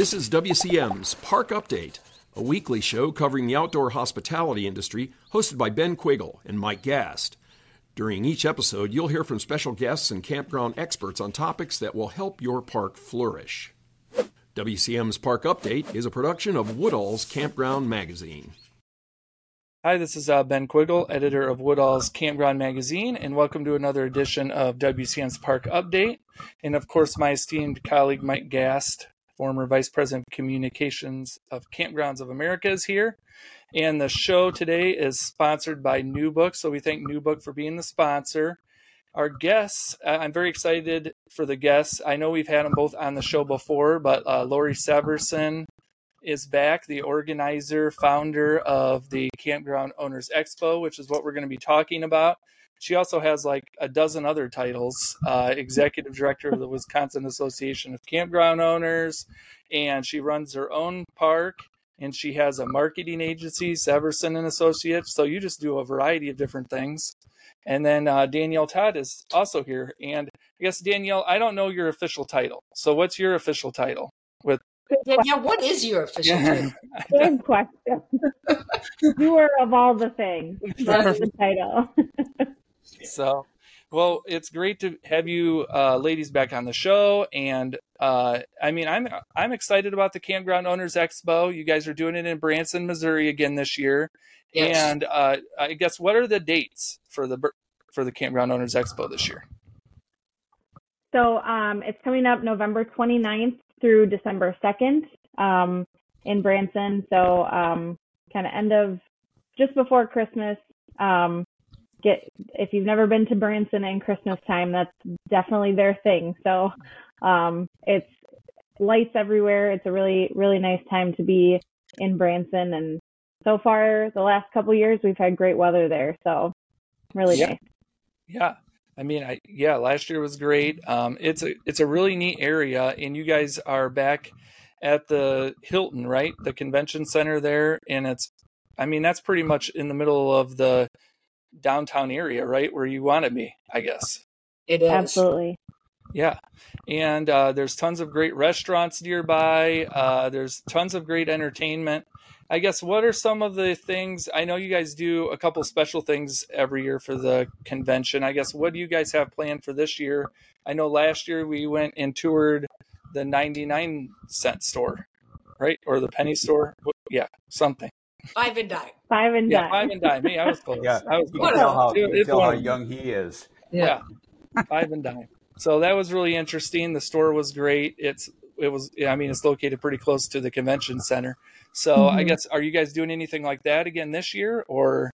This is WCM's Park Update, a weekly show covering the outdoor hospitality industry, hosted by Ben Quiggle and Mike Gast. During each episode, you'll hear from special guests and campground experts on topics that will help your park flourish. WCM's Park Update is a production of Woodall's Campground Magazine. Hi, this is uh, Ben Quiggle, editor of Woodall's Campground Magazine, and welcome to another edition of WCM's Park Update. And of course, my esteemed colleague Mike Gast, former Vice President of Communications of Kampgrounds of America, is here. And the show today is sponsored by Newbook, so we thank Newbook for being the sponsor. Our guests, I'm very excited for the guests. I know we've had them both on the show before, but uh, Lori Severson is back, the organizer, founder of the Campground Owners Expo, which is what we're going to be talking about. She also has like a dozen other titles uh, executive director of the Wisconsin Association of Campground Owners, and she runs her own park. And she has a marketing agency, Severson and Associates. So you just do a variety of different things. And then uh, Danielle Todd is also here. And I guess Danielle, I don't know your official title. So what's your official title with Danielle, what is your official title? Good question. Doer of all the things. That's the title. so, well, it's great to have you uh, ladies back on the show, and uh, I mean, I'm I'm excited about the Campground Owners Expo. You guys are doing it in Branson, Missouri again this year, yes. and uh, I guess what are the dates for the for the Campground Owners Expo this year? So um, it's coming up November 29th through December 2nd um, in Branson. So um, kind of end of just before Christmas. Um, get if you've never been to Branson in Christmas time, that's definitely their thing. So um, it's lights everywhere. It's a really really nice time to be in Branson, and so far the last couple years we've had great weather there. So really yeah. nice. Yeah, I mean, I yeah, last year was great. Um, it's a it's a really neat area, and you guys are back at the Hilton, right? The convention center there, and it's, I mean, that's pretty much in the middle of the downtown area, right, where you want to be, I guess. It is absolutely. Yeah, and uh, there's tons of great restaurants nearby. Uh, there's tons of great entertainment. I guess what are some of the things I know you guys do a couple special things every year for the convention. I guess what do you guys have planned for this year? I know last year we went and toured the 99 cent store, right? Or the penny store. Yeah, something. Five and dime. Five and yeah, dime. Five and dime. Me, I was close. Yeah, I was you close. can tell how, It- you tell how young he is. yeah. five and dime. So that was really interesting. The store was great. It's it was I mean it's located pretty close to the convention center. So I Mhm. guess are you guys doing anything like that again this year or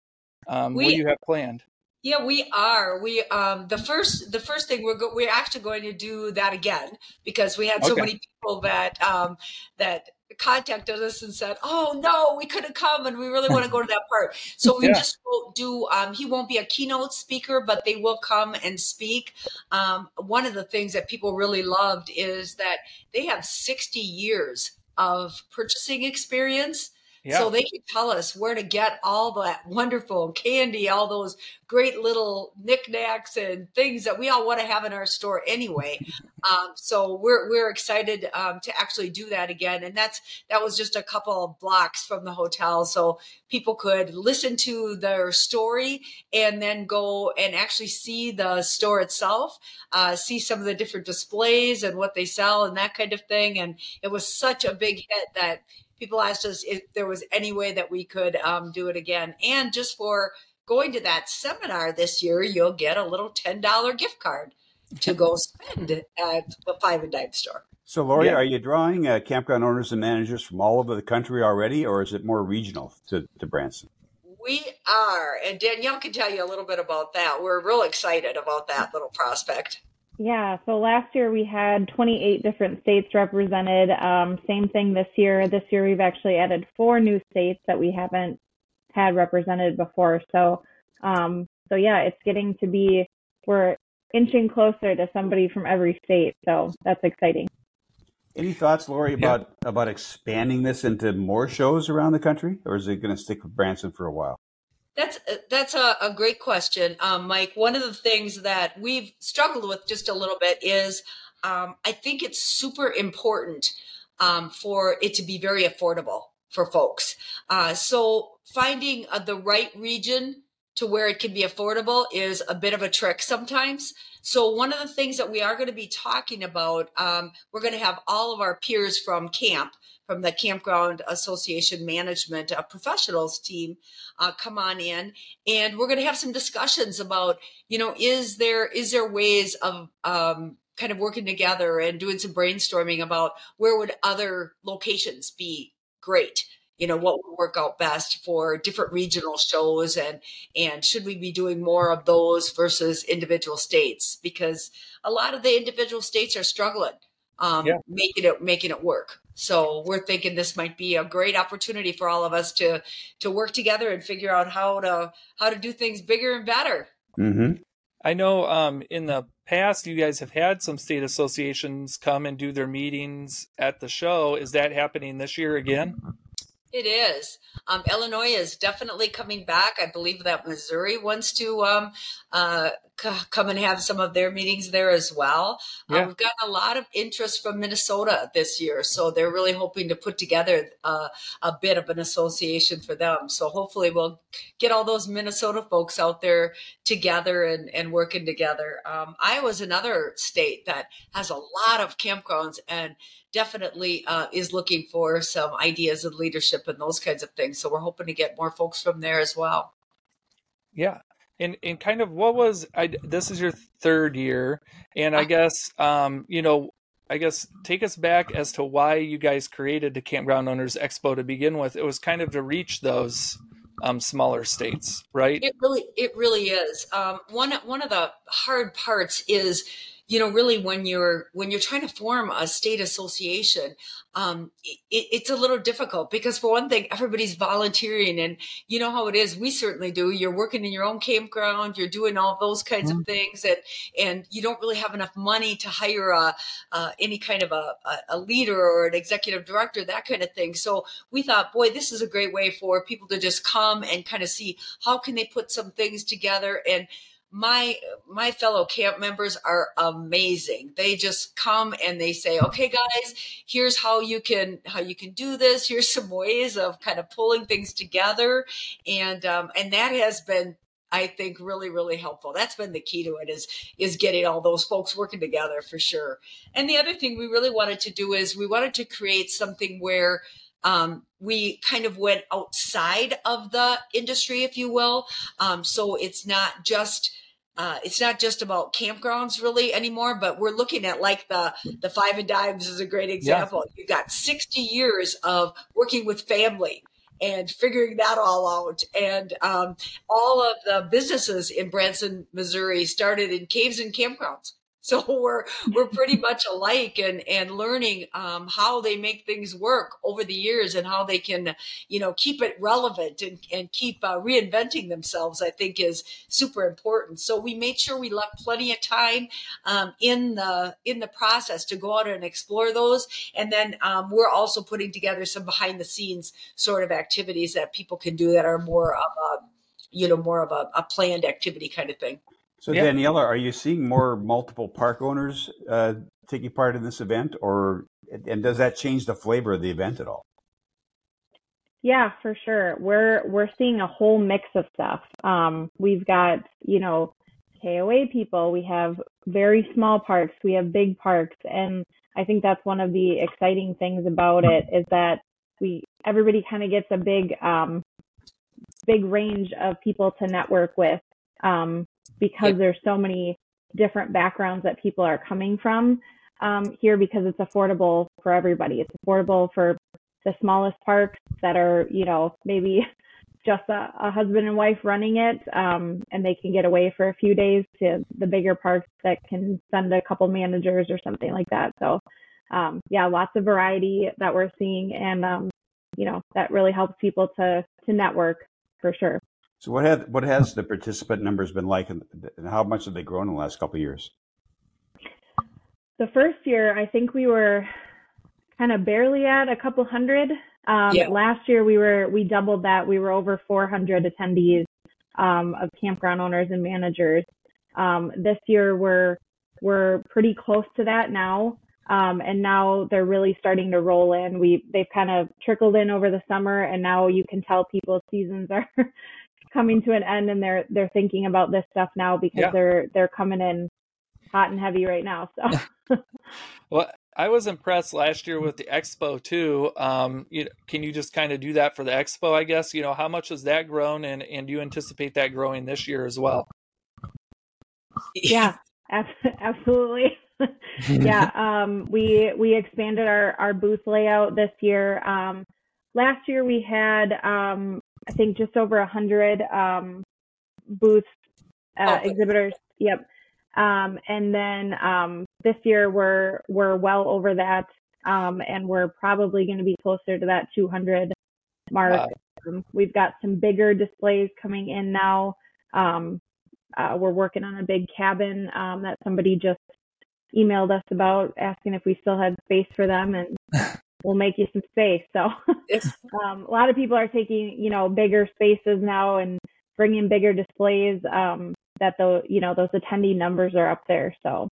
um, what do you have planned? Yeah, we are. We um the first the first thing we're go- we're actually going to do that again because we had so Okay. many people that um that contacted us and said, "Oh no, we couldn't come, and we really want to go to that part." So we Yeah. just won't do. Um, he won't be a keynote speaker, but they will come and speak. Um, one of the things that people really loved is that they have sixty years of purchasing experience. Yeah. So they can tell us where to get all that wonderful candy, all those great little knickknacks and things that we all want to have in our store anyway. Um, so we're we're excited um, to actually do that again, and that's that was just a couple of blocks from the hotel, so people could listen to their story and then go and actually see the store itself, uh, see some of the different displays and what they sell and that kind of thing. And it was such a big hit that people asked us if there was any way that we could um, do it again. And just for going to that seminar this year, you'll get a little $10 gift card to go spend at the Five and Dime store. So, Lori, Yeah. are you drawing uh, campground owners and managers from all over the country already, or is it more regional to, to Branson? We are, and Danielle can tell you a little bit about that. We're real excited about that little prospect. Yeah, so last year we had 28 different states represented. Um, same thing this year. This year we've actually added four new states that we haven't had represented before. So, um, so yeah, it's getting to be we're inching closer to somebody from every state. So that's exciting. Any thoughts, Lori, about about expanding this into more shows around the country, or is it going to stick with Branson for a while? That's that's a, a great question, um, Mike. One of the things that we've struggled with just a little bit is um, I think it's super important um, for it to be very affordable for folks. Uh, so finding uh, the right region to where it can be affordable is a bit of a trick sometimes. So one of the things that we are going to be talking about, um, we're going to have all of our peers from camp, from the Campground Association Management uh, Professionals team, uh, come on in, and we're going to have some discussions about, you know, is there is there ways of um, kind of working together and doing some brainstorming about where would other locations be great? You know what would work out best for different regional shows and and should we be doing more of those versus individual states? Because a lot of the individual states are struggling um, yeah. making it making it work so we're thinking this might be a great opportunity for all of us to to work together and figure out how to how to do things bigger and better. Mm-hmm. i know um, in the past you guys have had some state associations come and do their meetings at the show. Is that happening this year again it is. Um, Illinois is definitely coming back. I believe that Missouri wants to um, uh, c- come and have some of their meetings there as well. Uh, yeah. Uh, we've gotten a lot of interest from Minnesota this year, so they're really hoping to put together uh, a bit of an association for them. So hopefully, we'll get all those Minnesota folks out there together and, and working together. Um, Iowa's another state that has a lot of campgrounds and definitely uh, is looking for some ideas and leadership and those kinds of things. So we're hoping to get more folks from there as well. Yeah, and and kind of what was I? This is your third year, and I guess um, you know, I guess take us back as to why you guys created the Campground Owners Expo to begin with. It was kind of to reach those um, smaller states, right? It really, it really is. Um, one one of the hard parts is you know really when you're when you're trying to form a state association um, it, it's a little difficult because for one thing everybody's volunteering and you know how it is. We certainly do. You're working in your own campground. You're doing all those kinds mm-hmm. of things and and you don't really have enough money to hire a, uh, any kind of a, a leader or an executive director that kind of thing. So we thought boy this is a great way for people to just come and kind of see how can they put some things together and my my fellow camp members are amazing they just come and they say okay guys here's how you can how you can do this here's some ways of kind of pulling things together and um, and that has been I think really, really helpful. That's been the key to it is is getting all those folks working together for sure. And the other thing we really wanted to do is we wanted to create something where um, we kind of went outside of the industry, if you will. Um, so it's not just uh, it's not just about campgrounds really anymore, but we're looking at like the the five and dimes is a great example. Yeah. You've got 60 years of working with family and figuring that all out. And um, all of the businesses in Branson, Missouri started in caves and campgrounds. So we're we're pretty much alike and and learning um, how they make things work over the years and how they can you know keep it relevant and and keep uh, reinventing themselves. I think is super important. So we made sure we left plenty of time um, in the in the process to go out and explore those. And then um, we're also putting together some behind the scenes sort of activities that people can do that are more of a you know more of a, a planned activity kind of thing. So, yeah. Danielle, are you seeing more multiple park owners uh, taking part in this event, or and does that change the flavor of the event at all? Yeah, for sure. We're we're seeing a whole mix of stuff. Um, we've got you know KOA people. We have very small parks. We have big parks, and I think that's one of the exciting things about it is that we everybody kind of gets a big um, big range of people to network with. Um, because yep. there's so many different backgrounds that people are coming from um, here because it's affordable for everybody. It's affordable for the smallest parks that are, you know, maybe just a, a husband and wife running it, um, and they can get away for a few days to the bigger parks that can send a couple managers or something like that. So, um, yeah, lots of variety that we're seeing, and um, you know, that really helps people to to network for sure. So what have what has the participant numbers been like, and, how much have they grown in the last couple of years? The first year, I think we were kind of barely at a couple hundred. Um, yeah. Last year, we were we doubled that. We were over 400 attendees um, of campground owners and managers. Um, this year, we're we're pretty close to that now. Um, and now they're really starting to roll in. We they've kind of trickled in over the summer, and now you can tell people's seasons are coming to an end, and they're they're thinking about this stuff now because yeah. they're they're coming in hot and heavy right now. So, well, I was impressed last year with the expo too. Um, you know, can you just kind of do that for the expo? I guess you know how much has that grown, and and do you anticipate that growing this year as well? Yeah, absolutely. yeah, um, we we expanded our our booth layout this year. Um, last year we had um, I think just over a hundred um, booths uh, oh, exhibitors. Yep. Um, and then um, this year we're we're well over that, um, and we're probably going to be closer to that 200 mark. Wow. Um, we've got some bigger displays coming in now. Um, uh, we're working on a big cabin um, that somebody just emailed us about, asking if we still had space for them, and we'll make you some space. So um a lot of people are taking you know bigger spaces now and bringing bigger displays. Um, that the you know those attendee numbers are up there. So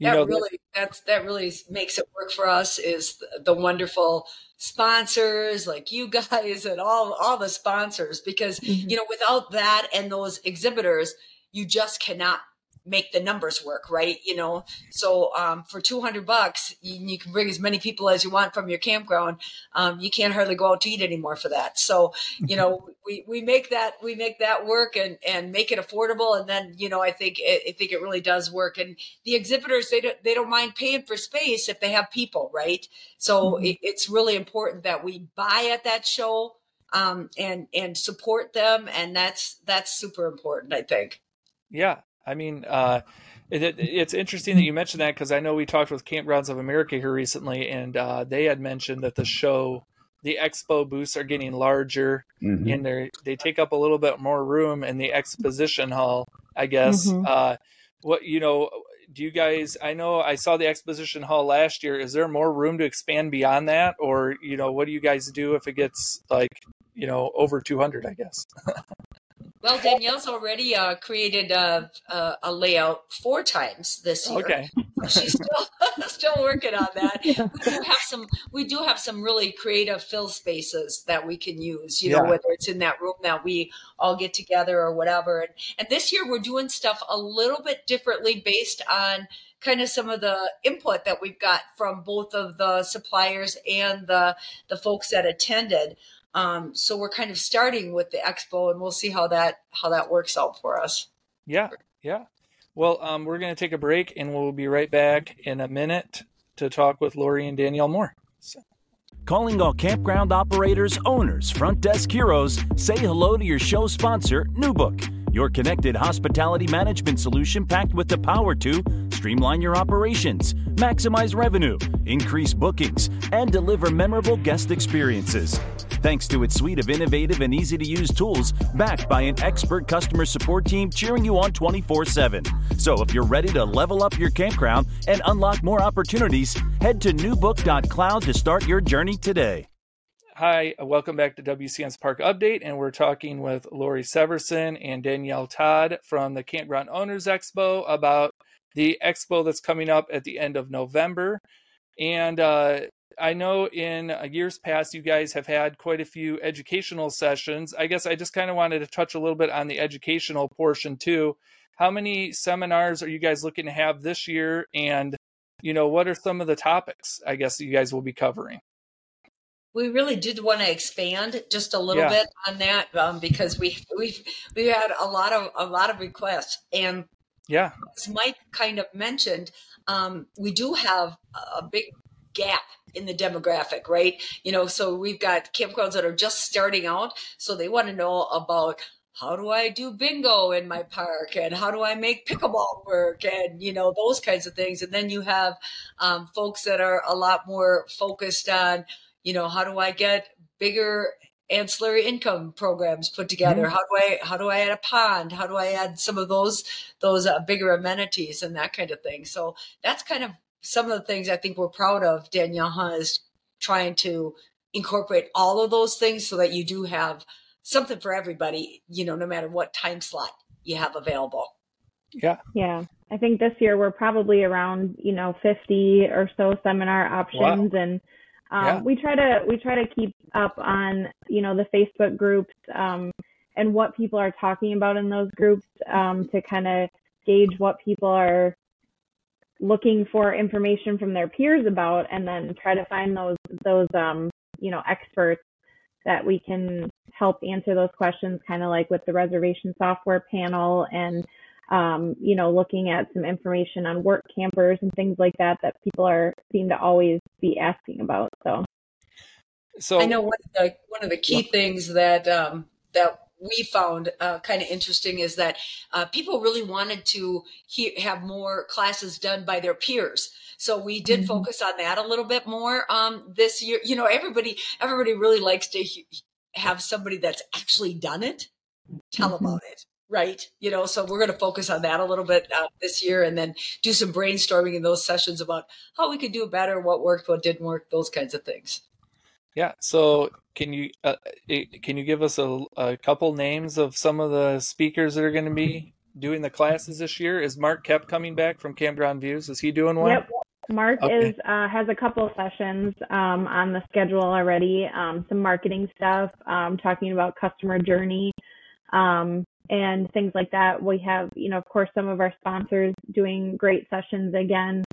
that know, really that's that really makes it work for us is the, the, wonderful sponsors like you guys and all all the sponsors because mm-hmm. you know without that and those exhibitors you just cannot make the numbers work, right? You know, so um, for 200 bucks, you, you, can bring as many people as you want from your campground. Um, you can't hardly go out to eat anymore for that. So, you know, we, we make that, we make that work and, and make it affordable. And then, you know, I think, it, I think it really does work. And the exhibitors, they don't, they don't mind paying for space if they have people, right? So mm-hmm. it, it's really important that we buy at that show um, and, and support them. And that's, that's super important, I think. Yeah, I mean, uh, it, it's interesting that you mentioned that because I know we talked with Kampgrounds of America here recently, and uh, they had mentioned that the show, the expo booths are getting larger, mm-hmm. and they they take up a little bit more room in the exposition hall. I guess. Mm-hmm. Uh, what you know, do you guys? I know I saw the exposition hall last year. Is there more room to expand beyond that, or you know, what do you guys do if it gets like you know over two hundred? I guess. Well, Danielle's already uh, created a, a, a, layout four times this year. Okay, she's still still working on that. We do have some. We do have some really creative fill spaces that we can use. You know, whether it's in that room that we all get together or whatever. And, and this year we're doing stuff a little bit differently based on kind of some of the input that we've got from both of the suppliers and the the folks that attended. Um, so we're kind of starting with the expo, and we'll see how that how that works out for us. Yeah, yeah. Well, um, we're going to take a break, and we'll be right back in a minute to talk with Lori and Danielle more. So. Calling all campground operators, owners, front desk heroes, say hello to your show sponsor, NewBook your connected hospitality management solution packed with the power to streamline your operations, maximize revenue, increase bookings, and deliver memorable guest experiences. Thanks to its suite of innovative and easy to use tools, backed by an expert customer support team cheering you on 24 7. So if you're ready to level up your campground and unlock more opportunities, head to newbook.cloud to start your journey today. Hi, welcome back to WCM's Park Update, and we're talking with Lori Severson and Danielle Todd from the Campground Owners Expo about the expo that's coming up at the end of November. And uh, I know in years past, you guys have had quite a few educational sessions. I guess I just kind of wanted to touch a little bit on the educational portion too. How many seminars are you guys looking to have this year? And, you know, what are some of the topics I guess you guys will be covering? We really did want to expand just a little yeah. bit on that um, because we we've we had a lot of a lot of requests. And yeah. as mike kind of mentioned um, we do have a big gap in the demographic right? You know so we've got campgrounds that are just starting out so they want to know about how do I do bingo in my park? And how do I make pickleball work? And you know those kinds of things. And then you have um, folks that are a lot more focused on you know, how do I get bigger ancillary income programs put together? Mm-hmm. How do I how do I add a pond? How do I add some of those those uh, bigger amenities and that kind of thing? So that's kind of some of the things I think we're proud of. Danielle is trying to incorporate all of those things so that you do have something for everybody. You know, no matter what time slot you have available. Yeah. Yeah. I think this year we're probably around, you know, 50 or so seminar options wow. and um, yeah. we try to we try to keep up on, you know, the Facebook groups um, and what people are talking about in those groups um, to kind of gauge what people are looking for information from their peers about and then try to find those those um, you know, experts that we can help answer those questions kind of like with the reservation software panel and um, you know, looking at some information on work campers and things like that that people are seem to always be asking about. So, so I know one of the one of the key yeah. things that um, that we found uh, kind of interesting is that uh, people really wanted to he- have more classes done by their peers. So we did mm-hmm. focus on that a little bit more um, this year. You know, everybody everybody really likes to he- have somebody that's actually done it tell mm-hmm. about it right you know so we're going to focus on that a little bit uh, this year and then do some brainstorming in those sessions about how we could do better what worked what didn't work those kinds of things yeah so can you uh, can you give us a, a couple names of some of the speakers that are going to be doing the classes this year is mark Koep coming back from campground views is he doing one yep Mark okay. is uh, has a couple of sessions um, on the schedule already. Um, some marketing stuff, um, talking about customer journey, um, and things like that. We have, you know, of course, some of our sponsors doing great sessions again.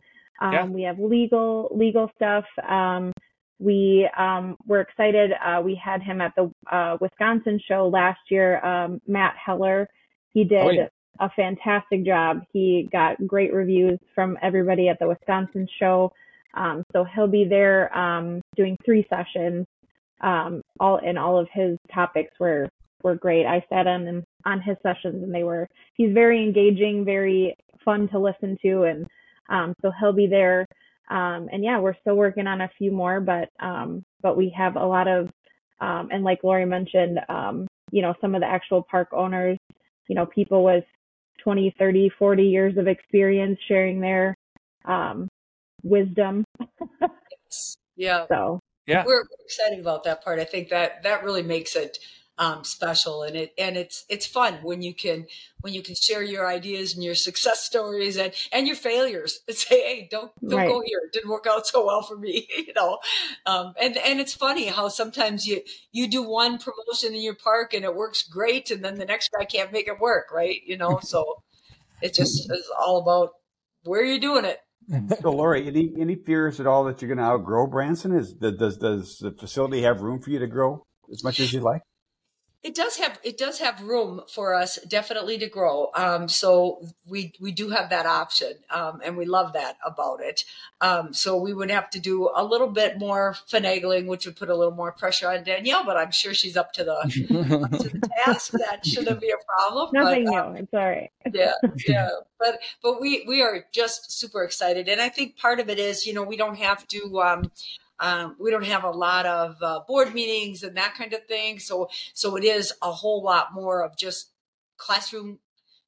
Um, yeah. We have legal legal stuff. Um, we um, we're excited. Uh, we had him at the uh, Wisconsin show last year. Um, Matt Heller, he did oh, yeah. a fantastic job. He got great reviews from everybody at the Wisconsin show. Um, so he'll be there um, doing three sessions. Um, all and all of his topics were were great. I sat in on his sessions and they were he's very engaging, very fun to listen to and um, so he'll be there. Um, and yeah, we're still working on a few more, but um, but we have a lot of um, and like Lori mentioned, um, you know, some of the actual park owners, you know, people with 20, 30, 40 years of experience sharing their um, wisdom. yeah. So yeah, we're excited about that part. I think that that really makes it um, special and it and it's it's fun when you can when you can share your ideas and your success stories and and your failures and say hey don't don't right. go here it didn't work out so well for me you know um, and and it's funny how sometimes you you do one promotion in your park and it works great and then the next guy can't make it work right you know so it just is all about where you're doing it so, Lori, any any fears at all that you're going to outgrow Branson? Is does does the facility have room for you to grow as much as you like? It does have it does have room for us definitely to grow. Um, so we we do have that option, um, and we love that about it. Um, so we would have to do a little bit more finagling, which would put a little more pressure on Danielle, but I'm sure she's up to the, up to the task. That shouldn't be a problem. Nothing but, new. Um, it's all right. yeah, yeah. But but we we are just super excited, and I think part of it is you know we don't have to. Um, we don't have a lot of uh, board meetings and that kind of thing. So, so it is a whole lot more of just classroom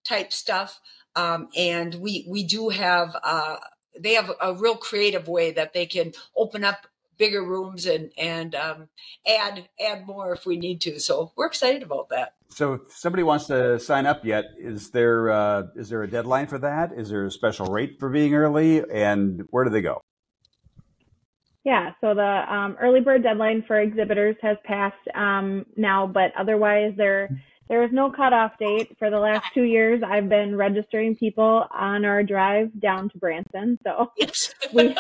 type stuff. Um, and we, we do have, uh, they have a real creative way that they can open up bigger rooms and, and, um, add, add more if we need to. So we're excited about that. So if somebody wants to sign up yet, is there, uh, is there a deadline for that? Is there a special rate for being early and where do they go? Yeah, so the um, early bird deadline for exhibitors has passed um, now, but otherwise there there is no cutoff date. For the last two years, I've been registering people on our drive down to Branson. So we,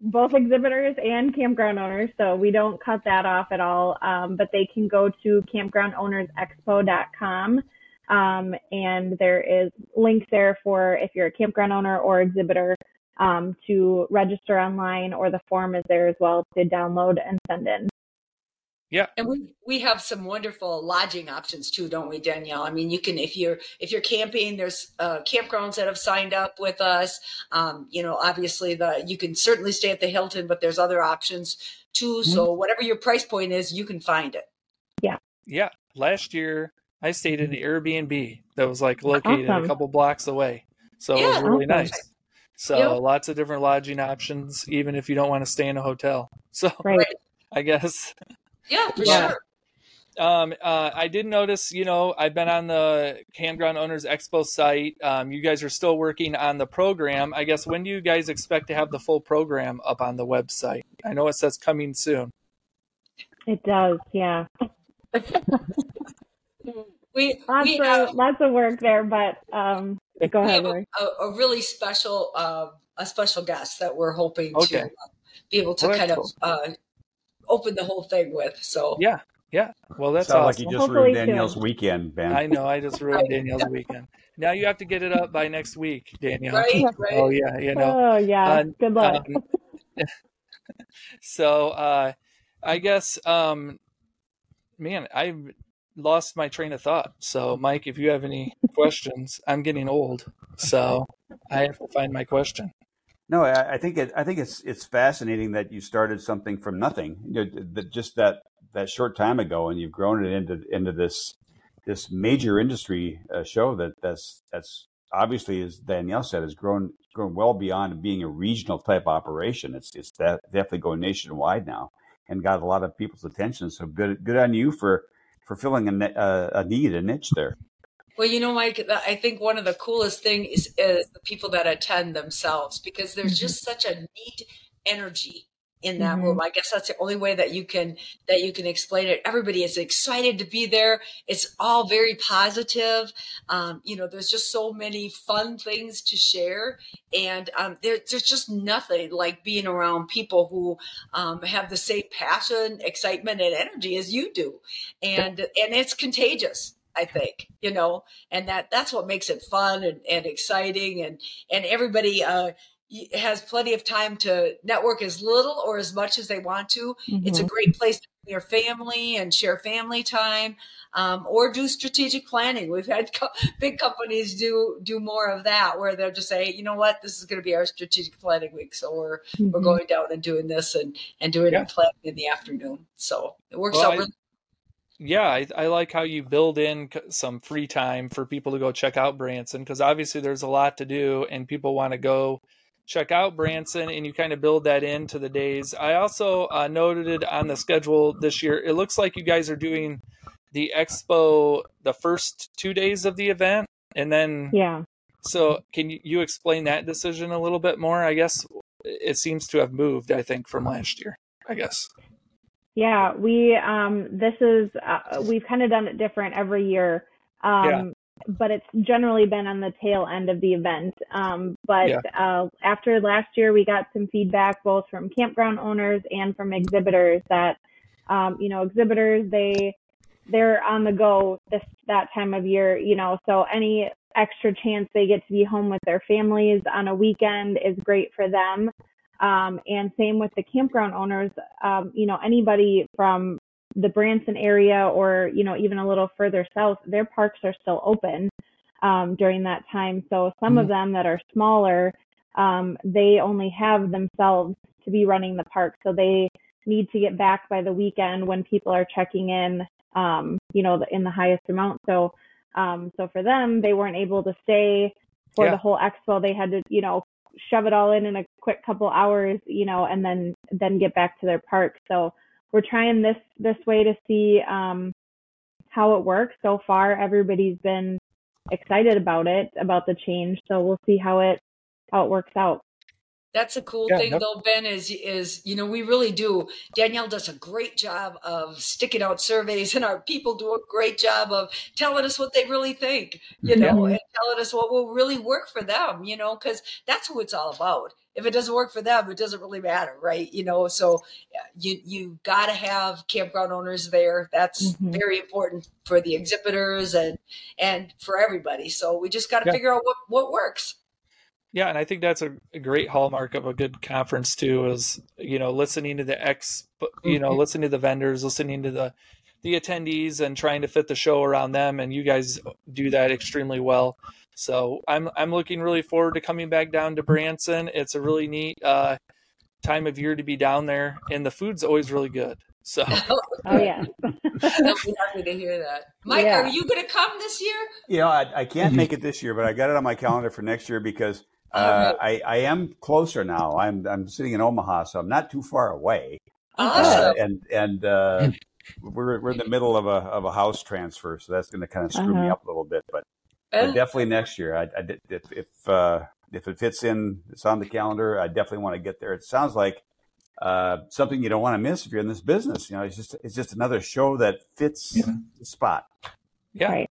both exhibitors and campground owners, so we don't cut that off at all. Um, but they can go to campgroundownersexpo.com. Um, and there is links there for if you're a campground owner or exhibitor um, to register online, or the form is there as well to download and send in. Yeah. And we we have some wonderful lodging options too, don't we, Danielle? I mean, you can if you're if you're camping, there's uh, campgrounds that have signed up with us. Um, you know, obviously the you can certainly stay at the Hilton, but there's other options too. Mm-hmm. So whatever your price point is, you can find it. Yeah. Yeah. Last year I stayed in the Airbnb that was like located awesome. a couple blocks away. So yeah, it was really awesome. nice. So yep. lots of different lodging options, even if you don't want to stay in a hotel. So right. I guess. Yeah, for yeah. sure. Um, uh, I did notice, you know, I've been on the Campground Owners Expo site. Um, you guys are still working on the program. I guess when do you guys expect to have the full program up on the website? I know it says coming soon. It does, yeah. we lots we of have, lots of work there, but um, go we have a, a, really special uh, a special guest that we're hoping Okay. to uh, be able to Well, kind that's of uh, open the whole thing with. So Yeah, yeah. Well, that's Sounds awesome. like you just Hopefully ruined Danielle's soon. weekend, Ben. I know. I just ruined Danielle's weekend. Now you have to get it up by next week, Danielle. right, right. Oh yeah, you know. Oh yeah, Uh, good luck. Um, so uh, I guess, um, man, I lost my train of thought. So, Mike, if you have any questions, I'm getting old, so I have to find my question. No, I, I think it, I think it's it's fascinating that you started something from nothing, you know, just that that short time ago, and you've grown it into into this this major industry uh, show that that's that's obviously, as Danielle said, has grown grown well beyond being a regional type operation. It's it's that definitely going nationwide now, and got a lot of people's attention. So good good on you for for filling a, uh, a need a niche there. Well, you know, Mike, I think one of the coolest things is, is the people that attend themselves because there's Mhm. just such a neat energy in that Mhm. room. I guess that's the only way that you can that you can explain it. Everybody is excited to be there. It's all very positive. Um, you know, there's just so many fun things to share, and um, there, there's just nothing like being around people who um, have the same passion, excitement, and energy as you do, and and it's contagious. I think you know, and that that's what makes it fun and, and exciting, and and everybody uh, has plenty of time to network as little or as much as they want to. It's a Mhm. great place to bring your family and share family time, um, or do strategic planning. We've had co- big companies do do more of that, where they'll just say, you know what, this is going to be our strategic planning week, so we're we're Mhm. going down and doing this and and doing Yeah. it planning in the afternoon. So it works Well, out I- really Yeah, I, I like how you build in some free time for people to go check out Branson because obviously there's a lot to do and people want to go check out Branson and you kind of build that into the days. I also uh, noted it on the schedule this year. It looks like you guys are doing the expo the first two days of the event and then Yeah. so can you, you explain that decision a little bit more? I guess it seems to have moved, I think, from last year, I guess. Yeah, we um this is uh, we've kind of done it different every year. Um Yeah. But it's generally been on the tail end of the event. Um but Yeah. uh after last year we got some feedback both from campground owners and from exhibitors that um you know exhibitors they they're on the go this that time of year, you know, so any extra chance they get to be home with their families on a weekend is great for them. Um, and same with the campground owners. Um, you know, anybody from the Branson area or, you know, even a little further south, their parks are still open um, during that time. So some of them that are smaller, um, they only have themselves to be running the park. So they need to get back by the weekend when people are checking in, um, you know, in the highest amount. So, um, so for them, they weren't able to stay for Yeah. the whole expo. They had to, you know, shove it all in in a quick couple hours, you know, and then then get back to their park. So we're trying this this way to see um, how it works. So far, everybody's been excited about it, about the change. So we'll see how it how it works out. That's a cool Yeah, thing yep. though, Ben, is is you know, we really do. Danielle does a great job of sticking out surveys and our people do a great job of telling us what they really think, you know, Mhm. and telling us what will really work for them, you know, because that's what it's all about. If it doesn't work for them, it doesn't really matter, right? You know, so you you got to have campground owners there. That's Mhm. very important for the exhibitors and and for everybody. So we just got to Yeah. figure out what what works. Yeah, and I think that's a, a great hallmark of a good conference too. Is you know listening to the ex, you know, Mhm. listening to the vendors, listening to the the attendees, and trying to fit the show around them. And you guys do that extremely well. So I'm I'm looking really forward to coming back down to Branson. It's a really neat uh, time of year to be down there, and the food's always really good. So Oh yeah. I'll be happy to hear that. Mike, Yeah. are you going to come this year? You know, I, I can't make it this year, but I got it on my calendar for next year because uh, I, I am closer now. I'm I'm sitting in Omaha, so I'm not too far away. Uh, and and uh, we're we're in the middle of a of a house transfer, so that's going to kind of screw uh-huh. me up a little bit. But, but uh. definitely next year, I, I if if uh, if it fits in, it's on the calendar. I definitely want to get there. It sounds like uh, something you don't want to miss if you're in this business. You know, it's just it's just another show that fits yeah. the spot. Yeah. Right.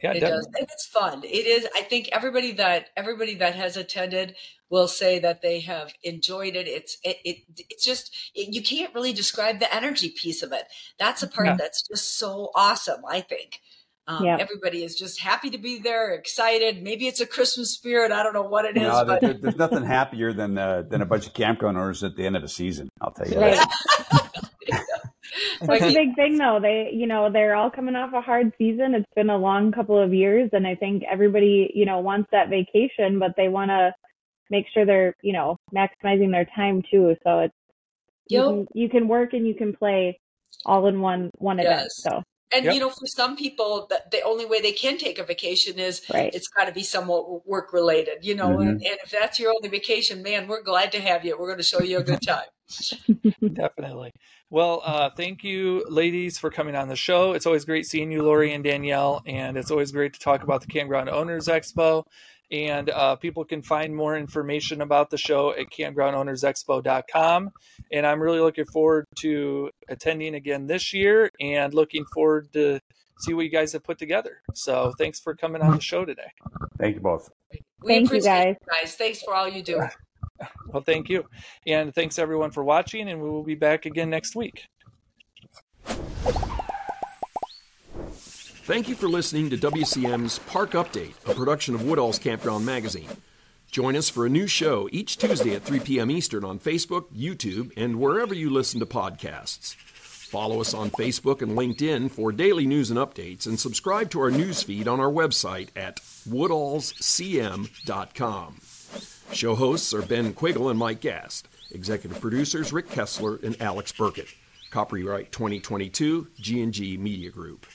Yeah, it definitely. does, and it's fun. It is. I think everybody that everybody that has attended will say that they have enjoyed it. It's it, it it's just it, you can't really describe the energy piece of it. That's a part yeah. that's just so awesome. I think. Um, yeah. Everybody is just happy to be there, excited. Maybe it's a Christmas spirit. I don't know what it is. No, but... there, there's nothing happier than uh, than a bunch of campground owners at the end of the season. I'll tell you that. That's a big thing, though. They, you know, they're all coming off a hard season. It's been a long couple of years, and I think everybody, you know, wants that vacation, but they want to make sure they're, you know, maximizing their time too. So it's yep. you, can, you can work and you can play all in one one yes. event. So and yep. you know, for some people, the, the, only way they can take a vacation is right. it's got to be somewhat work related. You know, mm-hmm. and, and, if that's your only vacation, man, we're glad to have you. We're going to show you a good time. Definitely. Well, uh, thank you, ladies, for coming on the show. It's always great seeing you, Lori and Danielle, and it's always great to talk about the Campground Owners Expo. And uh, people can find more information about the show at campgroundownersexpo.com. And I'm really looking forward to attending again this year and looking forward to see what you guys have put together. So thanks for coming on the show today. Thank you both. We Thank you guys. you guys. Thanks for all you do. Well, thank you. And thanks everyone for watching, and we will be back again next week. Thank you for listening to WCM's Park Update, a production of Woodall's Campground Magazine. Join us for a new show each Tuesday at 3 p.m. Eastern on Facebook, YouTube, and wherever you listen to podcasts. Follow us on Facebook and LinkedIn for daily news and updates, and subscribe to our news feed on our website at woodallscm.com. Show hosts are Ben Quiggle and Mike Gast. Executive producers Rick Kessler and Alex Burkett. Copyright 2022 G&G Media Group.